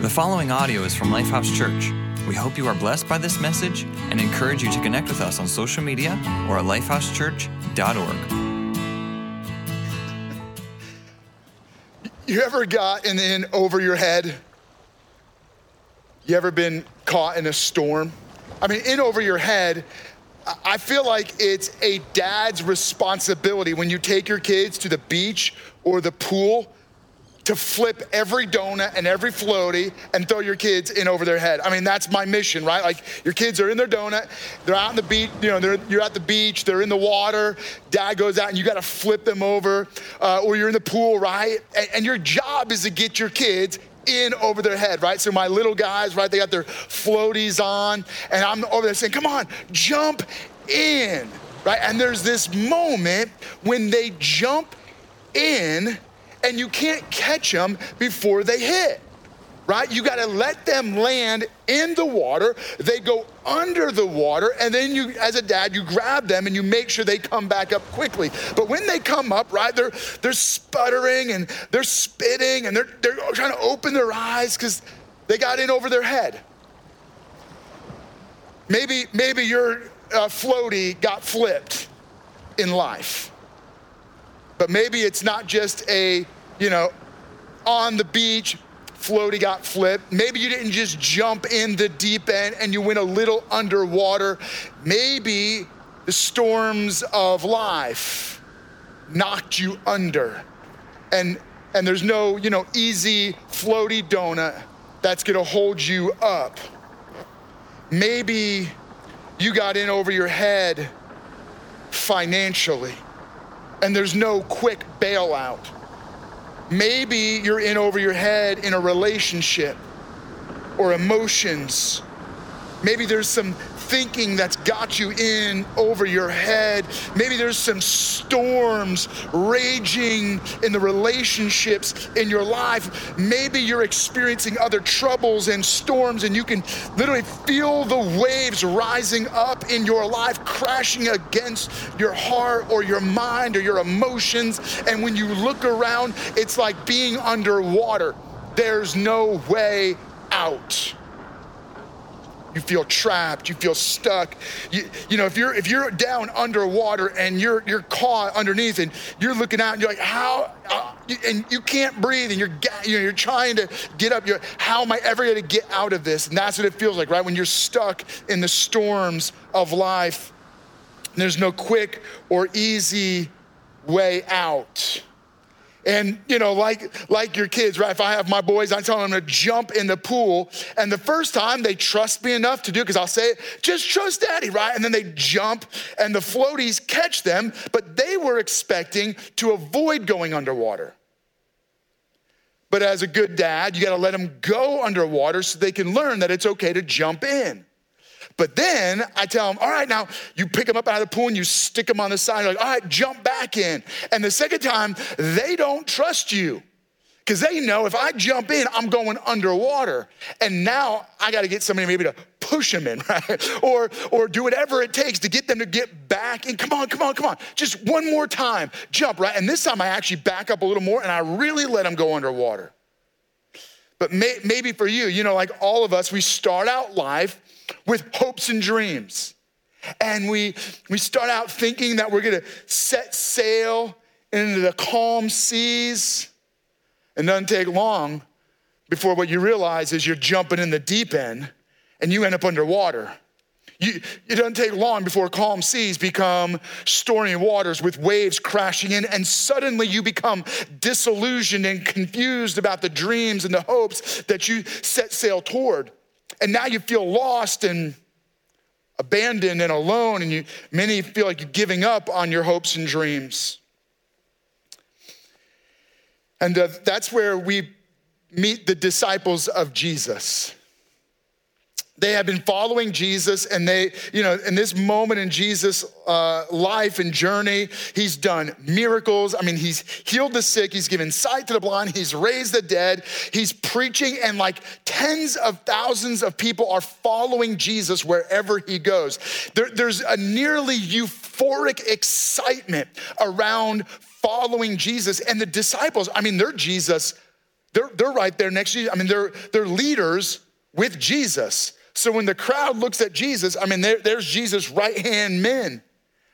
The following audio is from Lifehouse Church. We hope you are blessed by this message and encourage you to connect with us on social media or at lifehousechurch.org. You ever gotten in over your head? You ever been caught in a storm? I mean, in over your head, I feel like it's a dad's responsibility when you take your kids to the beach or the pool to flip every donut and every floaty and throw your kids in over their head. I mean, that's my mission, right? Like your kids are in their donut, they're out on the beach, you know, you're at the beach, they're in the water, dad goes out and you got to flip them over, uh, or you're in the pool, right? And, and your job is to get your kids in over their head, right? So my little guys, right, they got their floaties on, and I'm over there saying, come on, jump in, right? And there's this moment when they jump in and you can't catch them before they hit. Right? You got to let them land in the water. They go under the water, and then you, as a dad, you grab them and you make sure they come back up quickly. But when they come up, right, they're they're sputtering and they're spitting and they're they're trying to open their eyes because they got in over their head. Maybe maybe your uh, floaty got flipped in life. But maybe it's not just a, you know, on the beach, floaty got flipped. Maybe you didn't just jump in the deep end and you went a little underwater. Maybe the storms of life knocked you under. And and there's no, you know, easy floaty donut that's going to hold you up. Maybe you got in over your head financially and there's no quick bailout. Maybe you're in over your head in a relationship or emotions. Maybe there's some thinking that's got you in over your head. Maybe there's some storms raging in the relationships in your life. Maybe you're experiencing other troubles and storms, and you can literally feel the waves rising up in your life, crashing against your heart or your mind or your emotions. And when you look around, it's like being underwater. There's no way out you feel trapped you feel stuck. You, you know if you're if you're down underwater and you're you're caught underneath and you're looking out and you're like how uh, and you can't breathe and you're you know, you're trying to get up you're how am i ever going to get out of this? And that's what it feels like right? When you're stuck in the storms of life there's no quick or easy way out and you know, like like your kids, right? If I have my boys, I tell them to jump in the pool, and the first time they trust me enough to do, because I'll say it, just trust daddy, right? And then they jump, and the floaties catch them, but they were expecting to avoid going underwater. But as a good dad, you got to let them go underwater so they can learn that it's okay to jump in. But then I tell them, all right, now you pick them up out of the pool and you stick them on the side. You're like, all right, jump back in. And the second time, they don't trust you because they know if I jump in, I'm going underwater. And now I got to get somebody maybe to push them in, right? Or, or do whatever it takes to get them to get back in. Come on, come on, come on. Just one more time, jump, right? And this time I actually back up a little more and I really let them go underwater. But may, maybe for you, you know, like all of us, we start out life with hopes and dreams. And we, we start out thinking that we're gonna set sail into the calm seas. And doesn't take long before what you realize is you're jumping in the deep end and you end up underwater. You, it doesn't take long before calm seas become stormy waters with waves crashing in, and suddenly you become disillusioned and confused about the dreams and the hopes that you set sail toward and now you feel lost and abandoned and alone, and you many feel like you're giving up on your hopes and dreams. And uh, that's where we meet the disciples of Jesus. They have been following Jesus, and they, you know, in this moment in Jesus' uh, life and journey, he's done miracles. I mean, he's healed the sick, he's given sight to the blind, he's raised the dead, he's preaching, and like tens of thousands of people are following Jesus wherever he goes. There, there's a nearly euphoric excitement around following Jesus, and the disciples, I mean, they're Jesus' They're, they're right there next to you. I mean, they're, they're leaders with Jesus. So when the crowd looks at Jesus, I mean, there, there's Jesus' right hand men.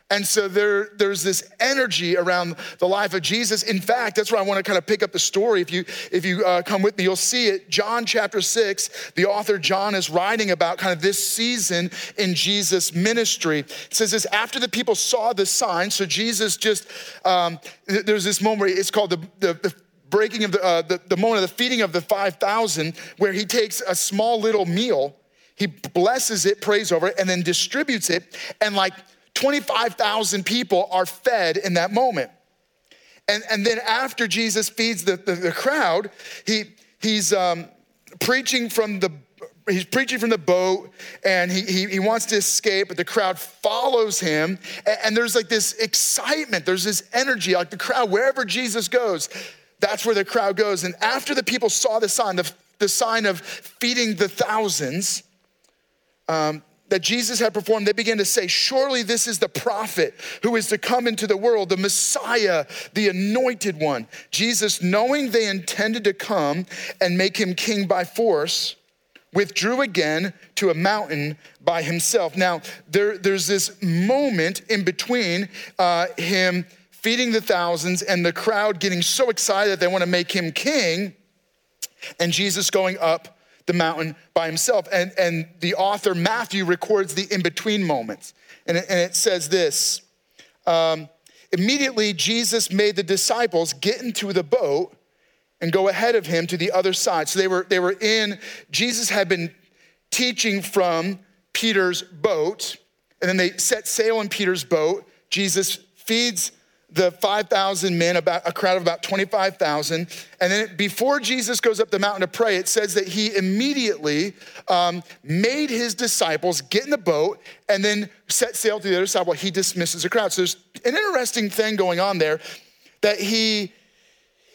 And so there, there's this energy around the life of Jesus. In fact, that's where I want to kind of pick up the story. If you, if you uh, come with me, you'll see it. John chapter six, the author John is writing about kind of this season in Jesus' ministry. It says this after the people saw the sign, so Jesus just, um, there's this moment where it's called the, the, the breaking of the, uh, the, the moment of the feeding of the 5,000, where he takes a small little meal, he blesses it, prays over it, and then distributes it. And like 25,000 people are fed in that moment. And, and then after Jesus feeds the, the, the crowd, he, he's um, preaching from the he's preaching from the boat and he, he, he, wants to escape, but the crowd follows him. And, and, there's like this excitement, there's this energy, like the crowd, wherever Jesus goes, that's where the crowd goes. And after the people saw the sign, the, the sign of feeding the thousands, um, that Jesus had performed, they began to say, Surely this is the prophet who is to come into the world, the Messiah, the anointed one. Jesus, knowing they intended to come and make him king by force, withdrew again to a mountain by himself. Now, there, there's this moment in between uh, him feeding the thousands and the crowd getting so excited that they want to make him king, and Jesus going up the mountain by himself. And, and the author, Matthew, records the in between moments. And it, and it says this um, Immediately, Jesus made the disciples get into the boat and go ahead of him to the other side. So they were, they were in, Jesus had been teaching from Peter's boat, and then they set sail in Peter's boat. Jesus feeds the 5,000 men, about a crowd of about 25,000. And then before Jesus goes up the mountain to pray, it says that he immediately um, made his disciples get in the boat and then set sail to the other side while he dismisses the crowd. So there's an interesting thing going on there that he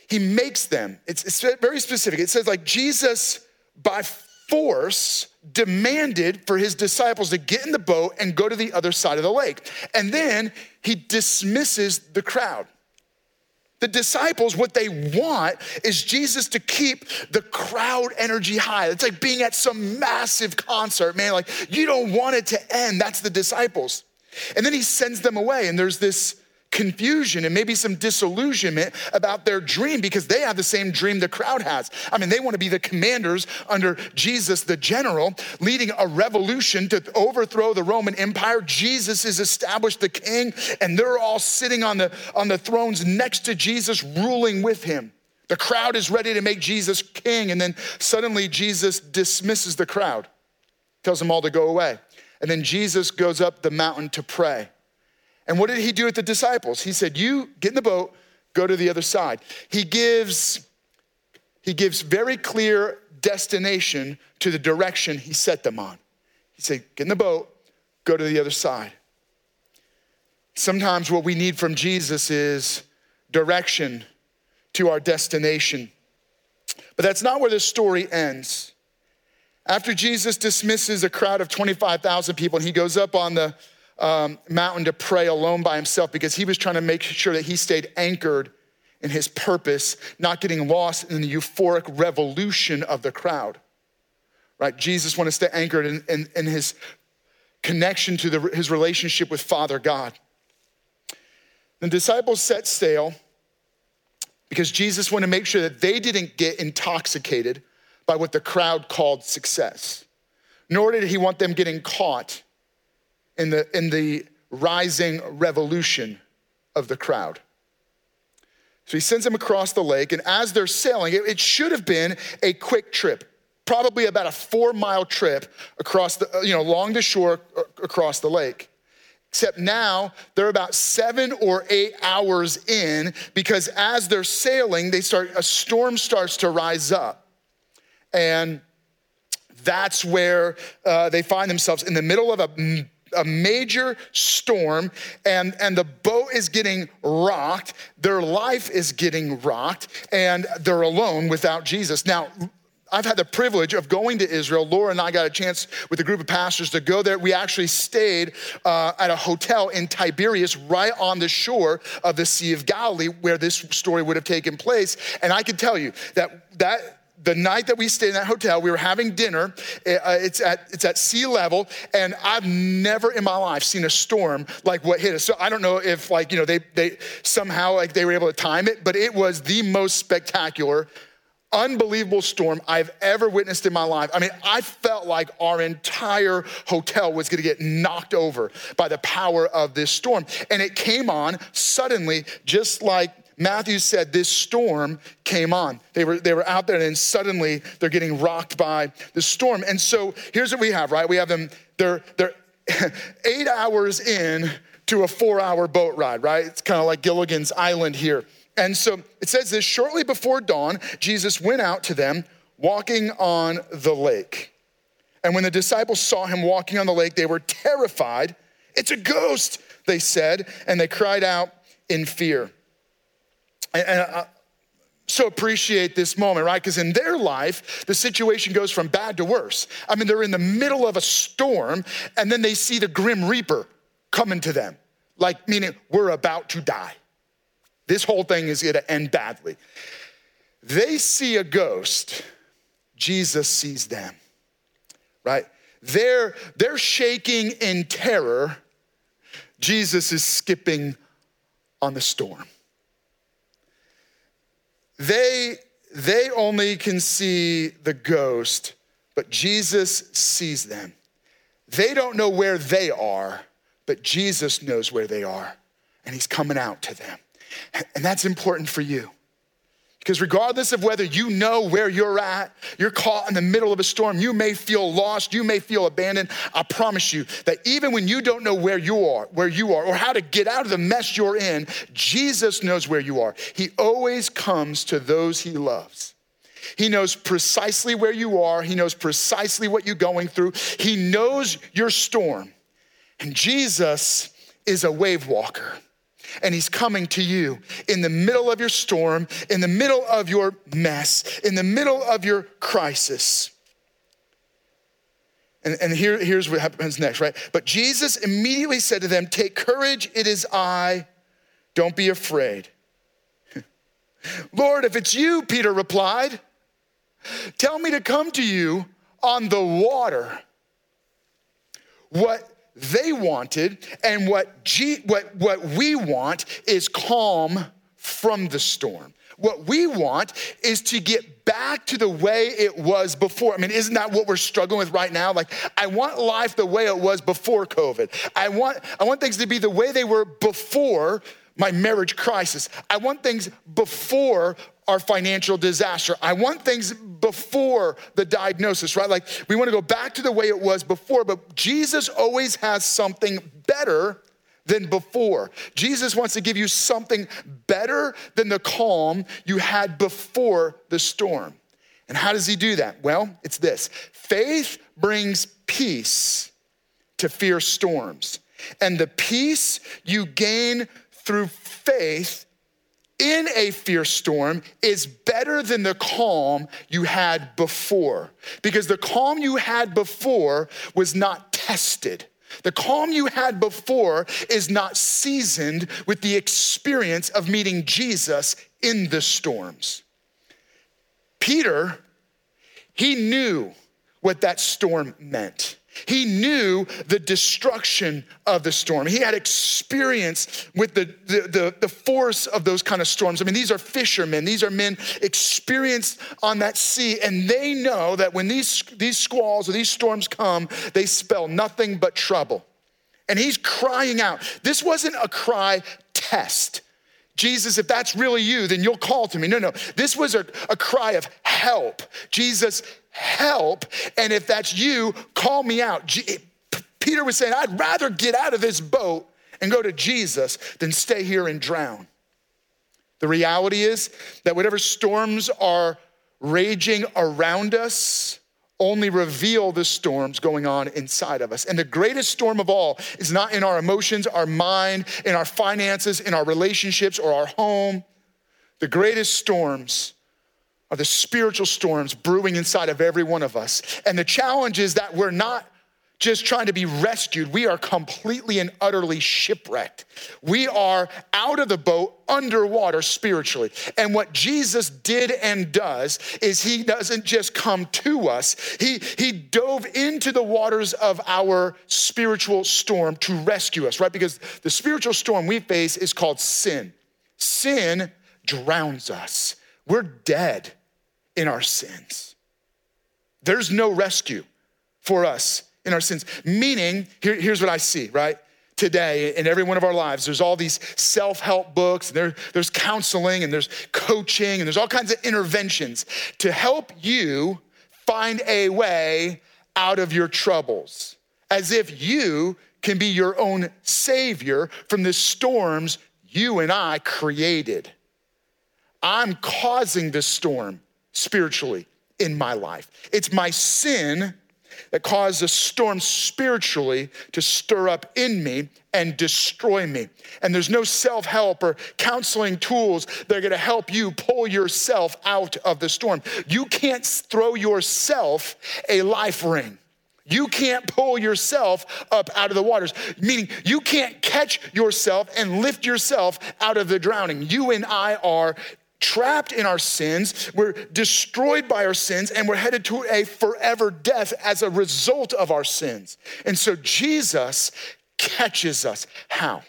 he makes them. It's, it's very specific. It says like Jesus by force demanded for his disciples to get in the boat and go to the other side of the lake. And then he dismisses the crowd. The disciples, what they want is Jesus to keep the crowd energy high. It's like being at some massive concert, man. Like, you don't want it to end. That's the disciples. And then he sends them away, and there's this confusion and maybe some disillusionment about their dream because they have the same dream the crowd has. I mean, they want to be the commanders under Jesus, the general, leading a revolution to overthrow the Roman Empire. Jesus is established the king, and they're all sitting on the, on the thrones next to Jesus, ruling with him. The crowd is ready to make Jesus king, and then suddenly Jesus dismisses the crowd, tells them all to go away. And then Jesus goes up the mountain to pray. And what did he do with the disciples? He said, You get in the boat, go to the other side. He gives, he gives very clear destination to the direction he set them on. He said, Get in the boat, go to the other side. Sometimes what we need from Jesus is direction to our destination. But that's not where this story ends. After Jesus dismisses a crowd of 25,000 people and he goes up on the um, mountain to pray alone by himself because he was trying to make sure that he stayed anchored in his purpose, not getting lost in the euphoric revolution of the crowd. Right? Jesus wanted to stay anchored in, in, in his connection to the, his relationship with Father God. The disciples set sail because Jesus wanted to make sure that they didn't get intoxicated by what the crowd called success, nor did he want them getting caught in the, in the rising revolution of the crowd. So he sends them across the lake, and as they're sailing, it, it should have been a quick trip, probably about a four mile trip across the, you know, along the shore across the lake. Except now they're about seven or eight hours in because as they're sailing, they start, a storm starts to rise up. And that's where uh, they find themselves in the middle of a a major storm and, and the boat is getting rocked. Their life is getting rocked and they're alone without Jesus. Now, I've had the privilege of going to Israel. Laura and I got a chance with a group of pastors to go there. We actually stayed uh, at a hotel in Tiberias, right on the shore of the Sea of Galilee, where this story would have taken place. And I can tell you that that the night that we stayed in that hotel, we were having dinner. Uh, it's at it's at sea level, and I've never in my life seen a storm like what hit us. So I don't know if like you know they they somehow like they were able to time it, but it was the most spectacular unbelievable storm I've ever witnessed in my life. I mean, I felt like our entire hotel was gonna get knocked over by the power of this storm. And it came on suddenly, just like Matthew said this storm came on. They were, they were out there and then suddenly they're getting rocked by the storm. And so here's what we have, right? We have them, they're, they're eight hours in to a four hour boat ride, right? It's kind of like Gilligan's Island here. And so it says this shortly before dawn, Jesus went out to them walking on the lake. And when the disciples saw him walking on the lake, they were terrified. It's a ghost, they said, and they cried out in fear. And, I so appreciate this moment, right? Because in their life, the situation goes from bad to worse. I mean, they're in the middle of a storm, and then they see the grim reaper coming to them, like meaning we're about to die. This whole thing is gonna end badly. They see a ghost, Jesus sees them, right? They're, they're shaking in terror. Jesus is skipping on the storm. They, they only can see the ghost, but Jesus sees them. They don't know where they are, but Jesus knows where they are, and he's coming out to them. And that's important for you. Because regardless of whether you know where you're at, you're caught in the middle of a storm, you may feel lost, you may feel abandoned. I promise you that even when you don't know where you are, where you are, or how to get out of the mess you're in, Jesus knows where you are. He always comes to those he loves. He knows precisely where you are. He knows precisely what you're going through. He knows your storm. And Jesus is a wave walker and He's coming to you in the middle of your storm, in the middle of your mess, in the middle of your crisis. And, and here, here's what happens next, right? But Jesus immediately said to them, Take courage, it is I. Don't be afraid. Lord, if it's you, Peter replied, tell me to come to you on the water. What they wanted and what, G, what, what we want is calm from the storm. What we want is to get back to the way it was before. I mean, isn't that what we're struggling with right now? Like, I want life the way it was before COVID. I want, I want things to be the way they were before my marriage crisis. I want things before our financial disaster. I want things before the diagnosis, right? Like we want to go back to the way it was before, but Jesus always has something better than before. Jesus wants to give you something better than the calm you had before the storm. And how does he do that? Well, it's this faith brings peace to fear storms. And the peace you gain through faith in a fierce storm is better than the calm you had before. Because the calm you had before was not tested. The calm you had before is not seasoned with the experience of meeting Jesus in the storms. Peter, he knew what that storm meant. He knew the destruction of the storm. He had experience with the, the, the, the, force of those kind of storms. I mean, these are fishermen, these are men experienced on that sea, and they know that when these, these squalls or these storms come, they spell nothing but trouble. And he's crying out. This wasn't a cry test. Jesus, if that's really you, then you'll call to me. No, no. This was a, a cry of help. Jesus, help. And if that's you, call me out. Peter was saying, I'd rather get out of this boat and go to Jesus than stay here and drown. The reality is that whatever storms are raging around us only reveal the storms going on inside of us. And the greatest storm of all is not in our emotions, our mind, in our finances, in our relationships, or our home. The greatest storms are the spiritual storms brewing inside of every one of us. And the challenge is that we're not just trying to be rescued. We are completely and utterly shipwrecked. We are out of the boat underwater spiritually. And what Jesus did and does is he doesn't just come to us, he, he dove into the waters of our spiritual storm to rescue us, right? Because the spiritual storm we face is called sin. Sin drowns us. We're dead in our sins. There's no rescue for us in our sins. Meaning, here, here's what I see, right? Today, in every one of our lives, there's all these self help books, and there, there's counseling, and there's coaching, and there's all kinds of interventions to help you find a way out of your troubles, as if you can be your own savior from the storms you and I created. I'm causing this storm spiritually in my life. It's my sin that caused a storm spiritually to stir up in me and destroy me. And there's no self help or counseling tools that are gonna help you pull yourself out of the storm. You can't throw yourself a life ring. You can't pull yourself up out of the waters, meaning you can't catch yourself and lift yourself out of the drowning. You and I are trapped in our sins, we're destroyed by our sins, and we're headed to a forever death as a result of our sins. And so Jesus catches us. How?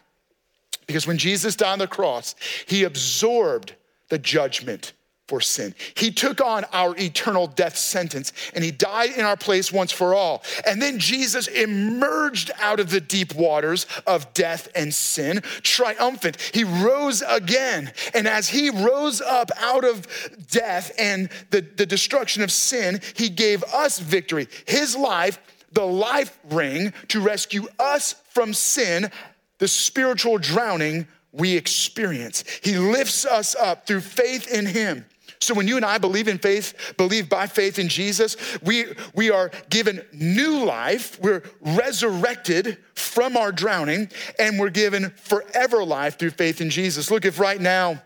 Because when Jesus died on the cross, he absorbed the judgment for sin. He took on our eternal death sentence and he died in our place once for all. And then Jesus emerged out of the deep waters of death and sin, triumphant. He rose again. And as he rose up out of death and the, the destruction of sin, he gave us victory. His life, the life ring to rescue us from sin, the spiritual drowning we experience. He lifts us up through faith in him. So when you and I believe in faith, believe by faith in Jesus, we, we are given new life. We're resurrected from our drowning, and we're given forever life through faith in Jesus. Look, if right now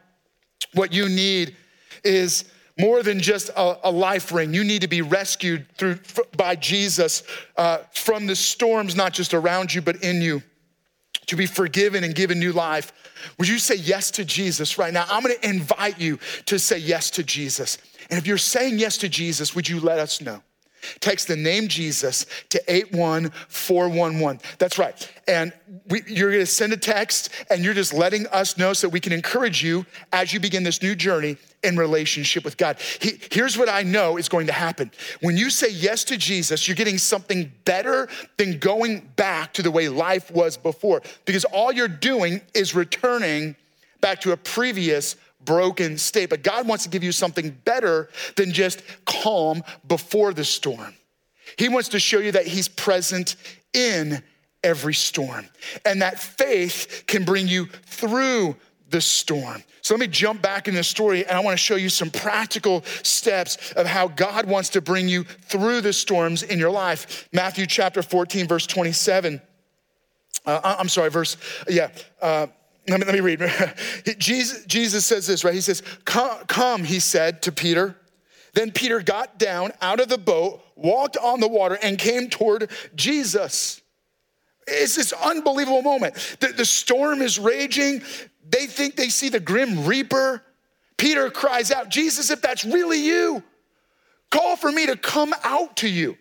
what you need is more than just a, a, life ring. You need to be rescued through by Jesus uh, from the storms, not just around you, but in you, to be forgiven and given new life. Would you say yes to Jesus right now? I'm gonna invite you to say yes to Jesus. And if you're saying yes to Jesus, would you let us know? Text the name Jesus to 81411. That's right. And we, you're going to send a text and you're just letting us know so we can encourage you as you begin this new journey in relationship with God. He, here's what I know is going to happen. When you say yes to Jesus, you're getting something better than going back to the way life was before because all you're doing is returning back to a previous broken state. But God wants to give you something better than just calm before the storm. He wants to show you that He's present in every storm and that faith can bring you through the storm. So let me jump back in the story and I want to show you some practical steps of how God wants to bring you through the storms in your life. Matthew chapter 14, verse 27. Uh, I'm sorry, verse, yeah. Uh, let me, let me read. Jesus, Jesus says this, right? He says, come, come, he said to Peter. Then Peter got down out of the boat, walked on the water, and came toward Jesus. It's this unbelievable moment. The, the storm is raging. They think they see the grim reaper. Peter cries out, Jesus, if that's really you, call for me to come out to you.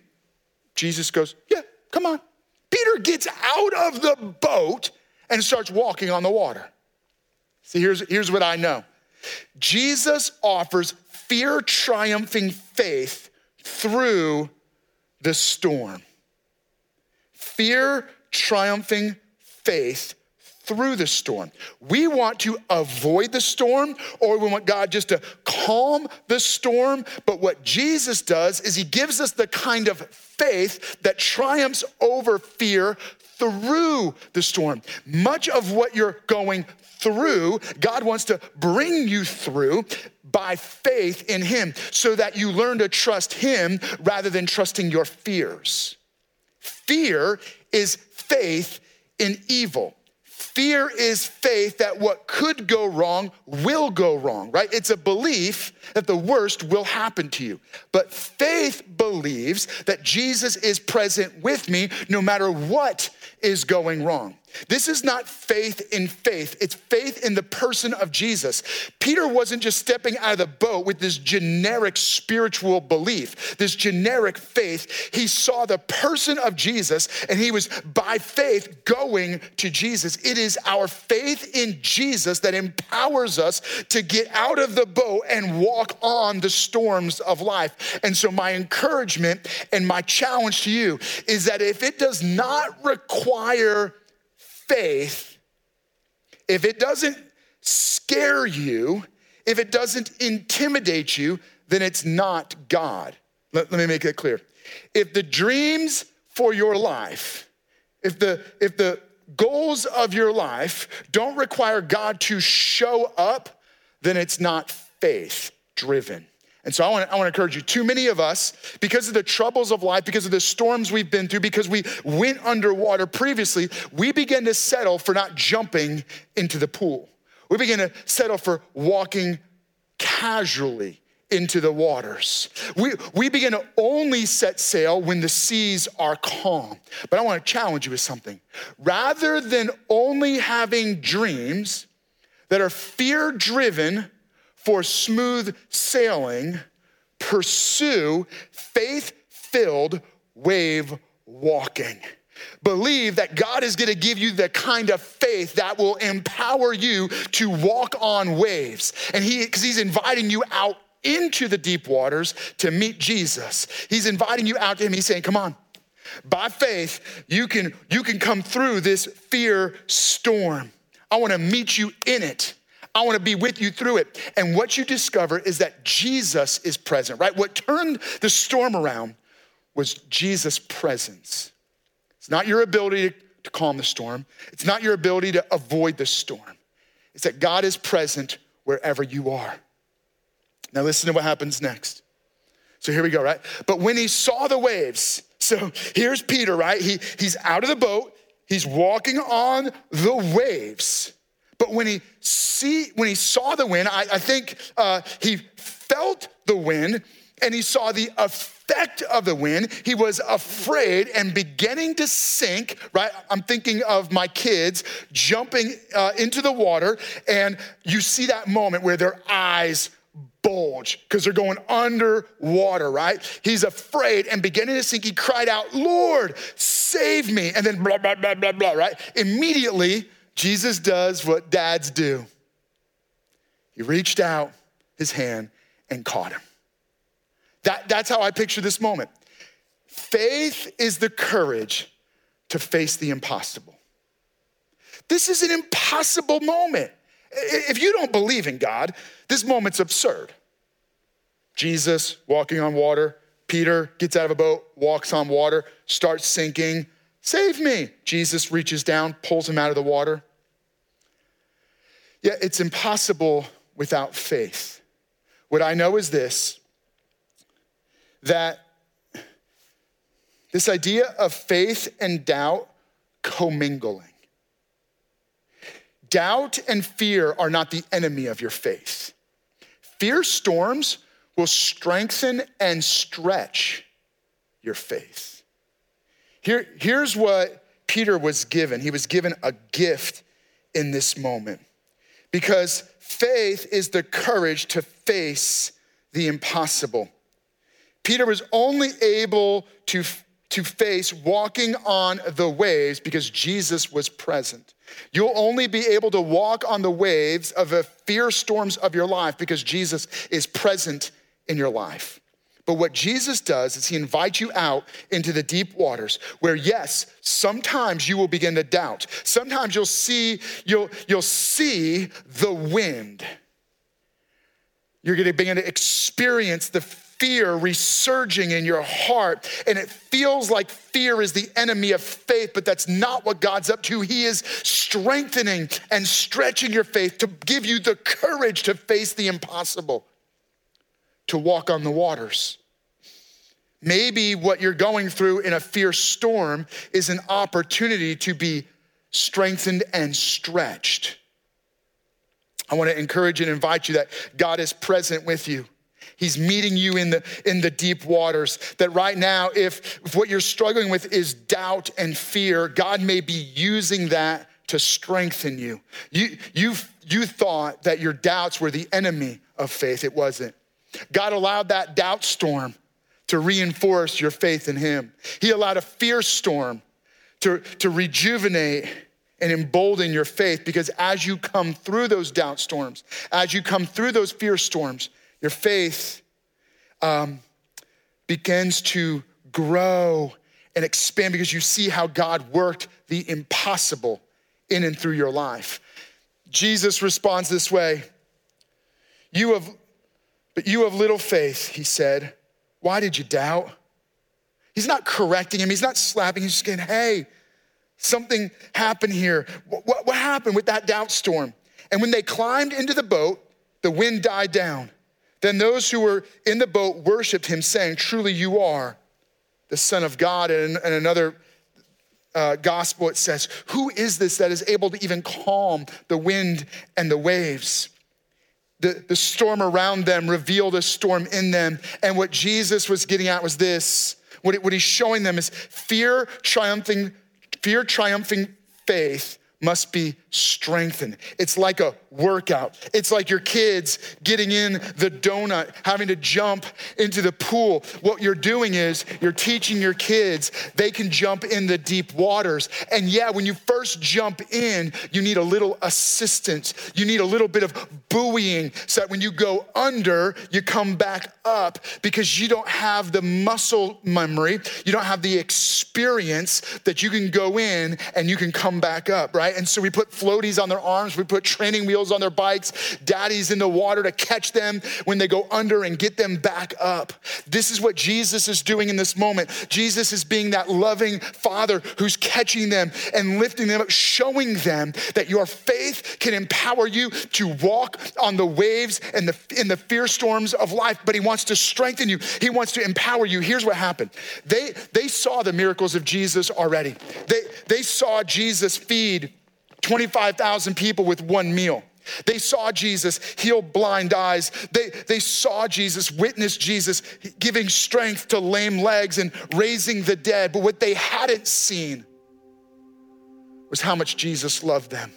Jesus goes, Yeah, come on. Peter gets out of the boat and starts walking on the water. See, here's, here's what I know Jesus offers fear triumphing faith through the storm. Fear triumphing faith through the storm. We want to avoid the storm or we want God just to calm the storm. But what Jesus does is he gives us the kind of faith that triumphs over fear through the storm. Much of what you're going through, God wants to bring you through by faith in Him so that you learn to trust Him rather than trusting your fears. Fear is faith in evil. Fear is faith that what could go wrong will go wrong, right? It's a belief that the worst will happen to you. But faith believes that Jesus is present with me no matter what is going wrong. This is not faith in faith, it's faith in the person of Jesus. Peter wasn't just stepping out of the boat with this generic spiritual belief, this generic faith. He saw the person of Jesus and he was by faith going to Jesus. It is our faith in Jesus that empowers us to get out of the boat and walk on the storms of life. And so, my encouragement and my challenge to you is that if it does not require faith, if it doesn't scare you, if it doesn't intimidate you, then it's not God. Let, let me make it clear. If the dreams for your life, if the, if the goals of your life don't require God to show up, then it's not faith driven. And so I want, to, I encourage you. Too many of us, because of the troubles of life, because of the storms we've been through, because we went underwater previously, we begin to settle for not jumping into the pool. We begin to settle for walking casually into the waters. We, we begin to only set sail when the seas are calm. But I want to challenge you with something. Rather than only having dreams that are fear driven, for smooth sailing, pursue faith filled wave walking. Believe that God is gonna give you the kind of faith that will empower you to walk on waves. And He, because He's inviting you out into the deep waters to meet Jesus. He's inviting you out to Him. He's saying, Come on. By faith, you can, you can come through this fear storm. I wanna meet you in it. I want to be with you through it. And what you discover is that Jesus is present, right? What turned the storm around was Jesus' presence. It's not your ability to calm the storm, it's not your ability to avoid the storm. It's that God is present wherever you are. Now, listen to what happens next. So here we go, right? But when he saw the waves, so here's Peter, right? He, he's out of the boat, he's walking on the waves. But when he see when he saw the wind, I, I think uh, he felt the wind and he saw the effect of the wind. He was afraid and beginning to sink. Right, I'm thinking of my kids jumping uh, into the water, and you see that moment where their eyes bulge because they're going underwater, right? He's afraid and beginning to sink. He cried out, Lord, save me. And then blah, blah, blah, blah, blah, right? Immediately, Jesus does what dads do. He reached out his hand and caught him. That, that's how I picture this moment. Faith is the courage to face the impossible. This is an impossible moment. If you don't believe in God, this moment's absurd. Jesus walking on water, Peter gets out of a boat, walks on water, starts sinking. Save me. Jesus reaches down, pulls him out of the water. Yet it's impossible without faith. What I know is this that this idea of faith and doubt commingling. Doubt and fear are not the enemy of your faith. Fear storms will strengthen and stretch your faith. Here, here's what Peter was given he was given a gift in this moment because faith is the courage to face the impossible. Peter was only able to, to face walking on the waves because Jesus was present. You'll only be able to walk on the waves of the fear storms of your life because Jesus is present in your life. But what Jesus does is he invites you out into the deep waters where yes, sometimes you will begin to doubt. Sometimes you'll see you'll you'll see the wind. You're going to begin to experience the fear resurging in your heart. And it feels like fear is the enemy of faith, but that's not what God's up to. He is strengthening and stretching your faith to give you the courage to face the impossible to walk on the waters. Maybe what you're going through in a fierce storm is an opportunity to be strengthened and stretched. I want to encourage and invite you that God is present with you. He's meeting you in the, in the deep waters. That right now, if, if what you're struggling with is doubt and fear, God may be using that to strengthen you. You, you, you thought that your doubts were the enemy of faith. It wasn't. God allowed that doubt storm to reinforce your faith in Him. He allowed a fear storm to, to rejuvenate and embolden your faith because as you come through those doubt storms, as you come through those fear storms, your faith um, begins to grow and expand because you see how God worked the impossible in and through your life. Jesus responds this way You have, but you have little faith, he said. Why did you doubt? He's not correcting him, he's not slapping, he's just saying, Hey, something happened here. What, what, what happened with that doubt storm? And when they climbed into the boat, the wind died down. Then those who were in the boat worshiped him, saying, Truly you are the Son of God. And, and another uh, gospel, it says, Who is this that is able to even calm the wind and the waves? The, the storm around them revealed a storm in them. And what Jesus was getting at was this what, it, what he's showing them is fear triumphing, fear triumphing faith must be strengthened. It's like a workout. It's like your kids getting in the donut, having to jump into the pool. What you're doing is you're teaching your kids they can jump in the deep waters. And yeah, when you first jump in, you need a little assistance. You need a little bit of buoying so that when you go under, you come back up because you don't have the muscle memory, you don't have the experience that you can go in and you can come back up, right? And so we put floaties on their arms, we put training wheels on their bikes, daddies in the water to catch them when they go under and get them back up. This is what Jesus is doing in this moment. Jesus is being that loving father who's catching them and lifting them up, showing them that your faith can empower you to walk on the waves and the in the fear storms of life, but he wants to strengthen you. He wants to empower you. Here's what happened. They they saw the miracles of Jesus already. They they saw Jesus feed 25,000 people with one meal. They saw Jesus heal blind eyes. They, they saw Jesus, witness Jesus giving strength to lame legs and raising the dead. But what they hadn't seen was how much Jesus loved them.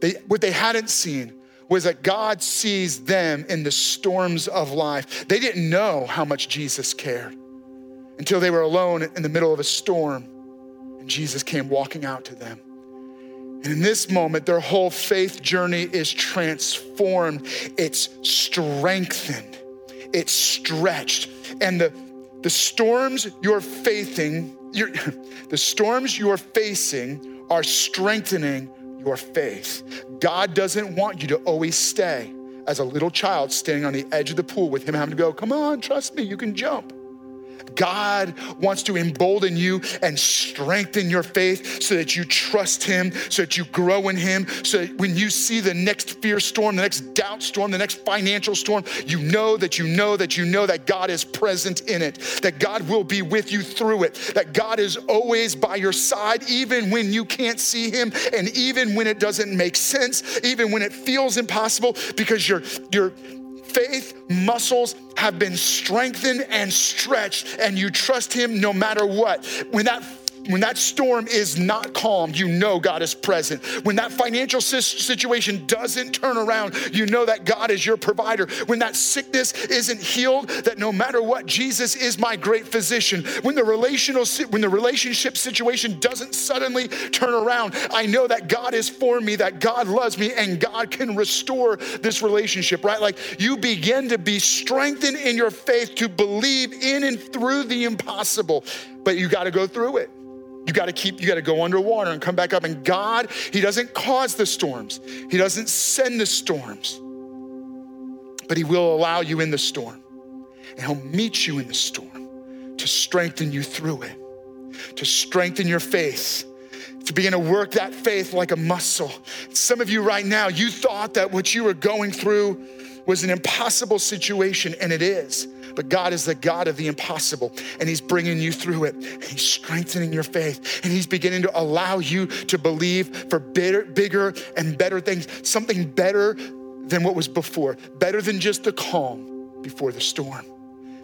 They, what they hadn't seen was that God sees them in the storms of life. They didn't know how much Jesus cared until they were alone in the middle of a storm and Jesus came walking out to them. And in this moment, their whole faith journey is transformed, it's strengthened, it's stretched. And the, the storms you're facing, you're, the storms you're facing are strengthening your faith. God doesn't want you to always stay as a little child standing on the edge of the pool with him having to go, come on, trust me, you can jump. God wants to embolden you and strengthen your faith so that you trust Him, so that you grow in Him, so that when you see the next fear storm, the next doubt storm, the next financial storm, you know that you know that you know that God is present in it, that God will be with you through it, that God is always by your side, even when you can't see Him, and even when it doesn't make sense, even when it feels impossible, because you're, you're, faith muscles have been strengthened and stretched, and you trust Him no matter what. When that when that storm is not calm, you know God is present. When that financial situation doesn't turn around, you know that God is your provider. When that sickness isn't healed, that no matter what, Jesus is my great physician. When the relational when the relationship situation doesn't suddenly turn around, I know that God is for me, that God loves me and God can restore this relationship, right? Like you begin to be strengthened in your faith to believe in and through the impossible, but you got to go through it. You got to keep, you got to go underwater and come back up. And God, He doesn't cause the storms, He doesn't send the storms, but He will allow you in the storm. And He'll meet you in the storm to strengthen you through it, to strengthen your faith. To begin to work that faith like a muscle. Some of you right now, you thought that what you were going through was an impossible situation, and it is. But God is the God of the impossible, and He's bringing you through it. He's strengthening your faith, and He's beginning to allow you to believe for bigger, bigger and better things, something better than what was before, better than just the calm before the storm.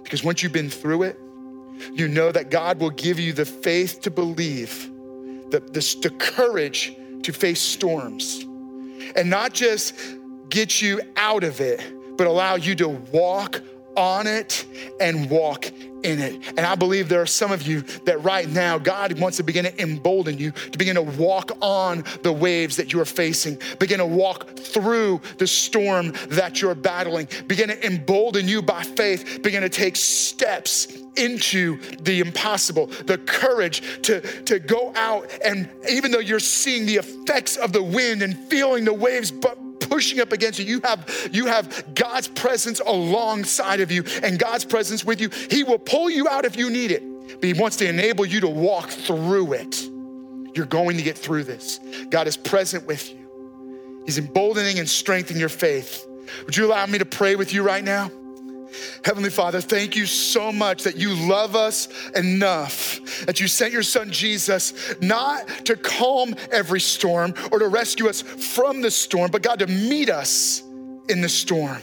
Because once you've been through it, you know that God will give you the faith to believe, the, the, the courage to face storms, and not just get you out of it, but allow you to walk on it and walk in it. And I believe there are some of you that right now God wants to begin to embolden you to begin to walk on the waves that you are facing, begin to walk through the storm that you're battling, begin to embolden you by faith, begin to take steps into the impossible, the courage to, to go out and even though you're seeing the effects of the wind and feeling the waves, but pushing up against you. You have, you have God's presence alongside of you and God's presence with you. He will pull you out if you need it, but He wants to enable you to walk through it. You're going to get through this. God is present with you, He's emboldening and strengthening your faith. Would you allow me to pray with you right now? Heavenly Father, thank you so much that you love us enough, that you sent your son Jesus not to calm every storm or to rescue us from the storm, but God, to meet us in the storm,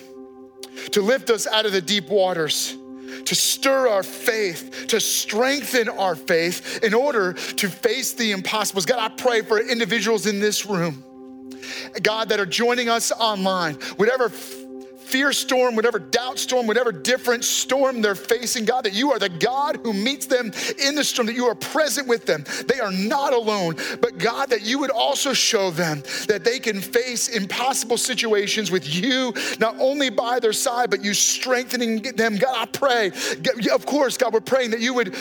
to lift us out of the deep waters. To stir our faith, to strengthen our faith in order to face the impossibles. God, I pray for individuals in this room, God, that are joining us online, whatever fear storm, whatever doubt storm, whatever different storm they're facing, God, that you are the God who meets them in the storm, that you are present with them. They are not alone, but God, that you would also show them that they can face impossible situations with you, not only by their side, but you strengthening them. God, I pray, of course, God, we're praying that you would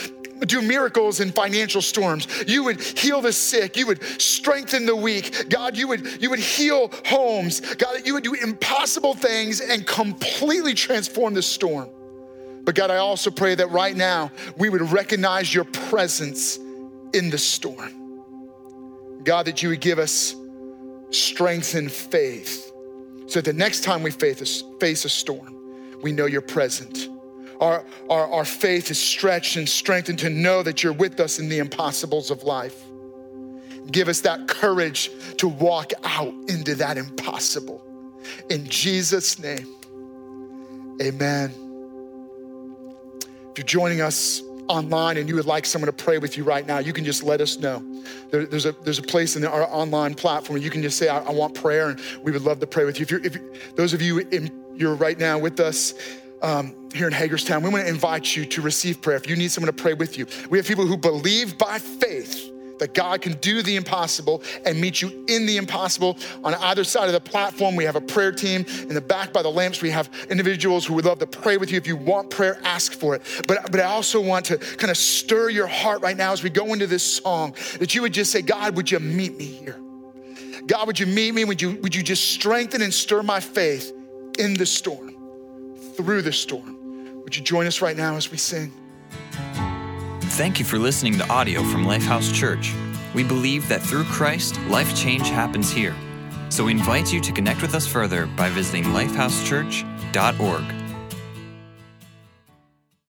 do miracles in financial storms. You would heal the sick. You would strengthen the weak. God, you would, you would heal homes. God, you would do impossible things and completely transform the storm. But God, I also pray that right now we would recognize your presence in the storm. God, that you would give us strength and faith so that the next time we face a storm, we know you're present our, our, our faith is stretched and strengthened to know that you're with us in the impossibles of life. Give us that courage to walk out into that impossible. In Jesus' name, amen. If you're joining us online and you would like someone to pray with you right now, you can just let us know. There, there's, a, there's a place in our online platform where you can just say, I, I want prayer, and we would love to pray with you. If, you're, if those of you in, you're right now with us, um, here in Hagerstown, we want to invite you to receive prayer. If you need someone to pray with you, we have people who believe by faith that God can do the impossible and meet you in the impossible. On either side of the platform, we have a prayer team. In the back by the lamps, we have individuals who would love to pray with you. If you want prayer, ask for it. But, but I also want to kind of stir your heart right now as we go into this song that you would just say, God, would you meet me here? God, would you meet me? Would you, would you just strengthen and stir my faith in the storm? Through the storm. Would you join us right now as we sing? Thank you for listening to audio from Lifehouse Church. We believe that through Christ, life change happens here. So we invite you to connect with us further by visiting lifehousechurch.org.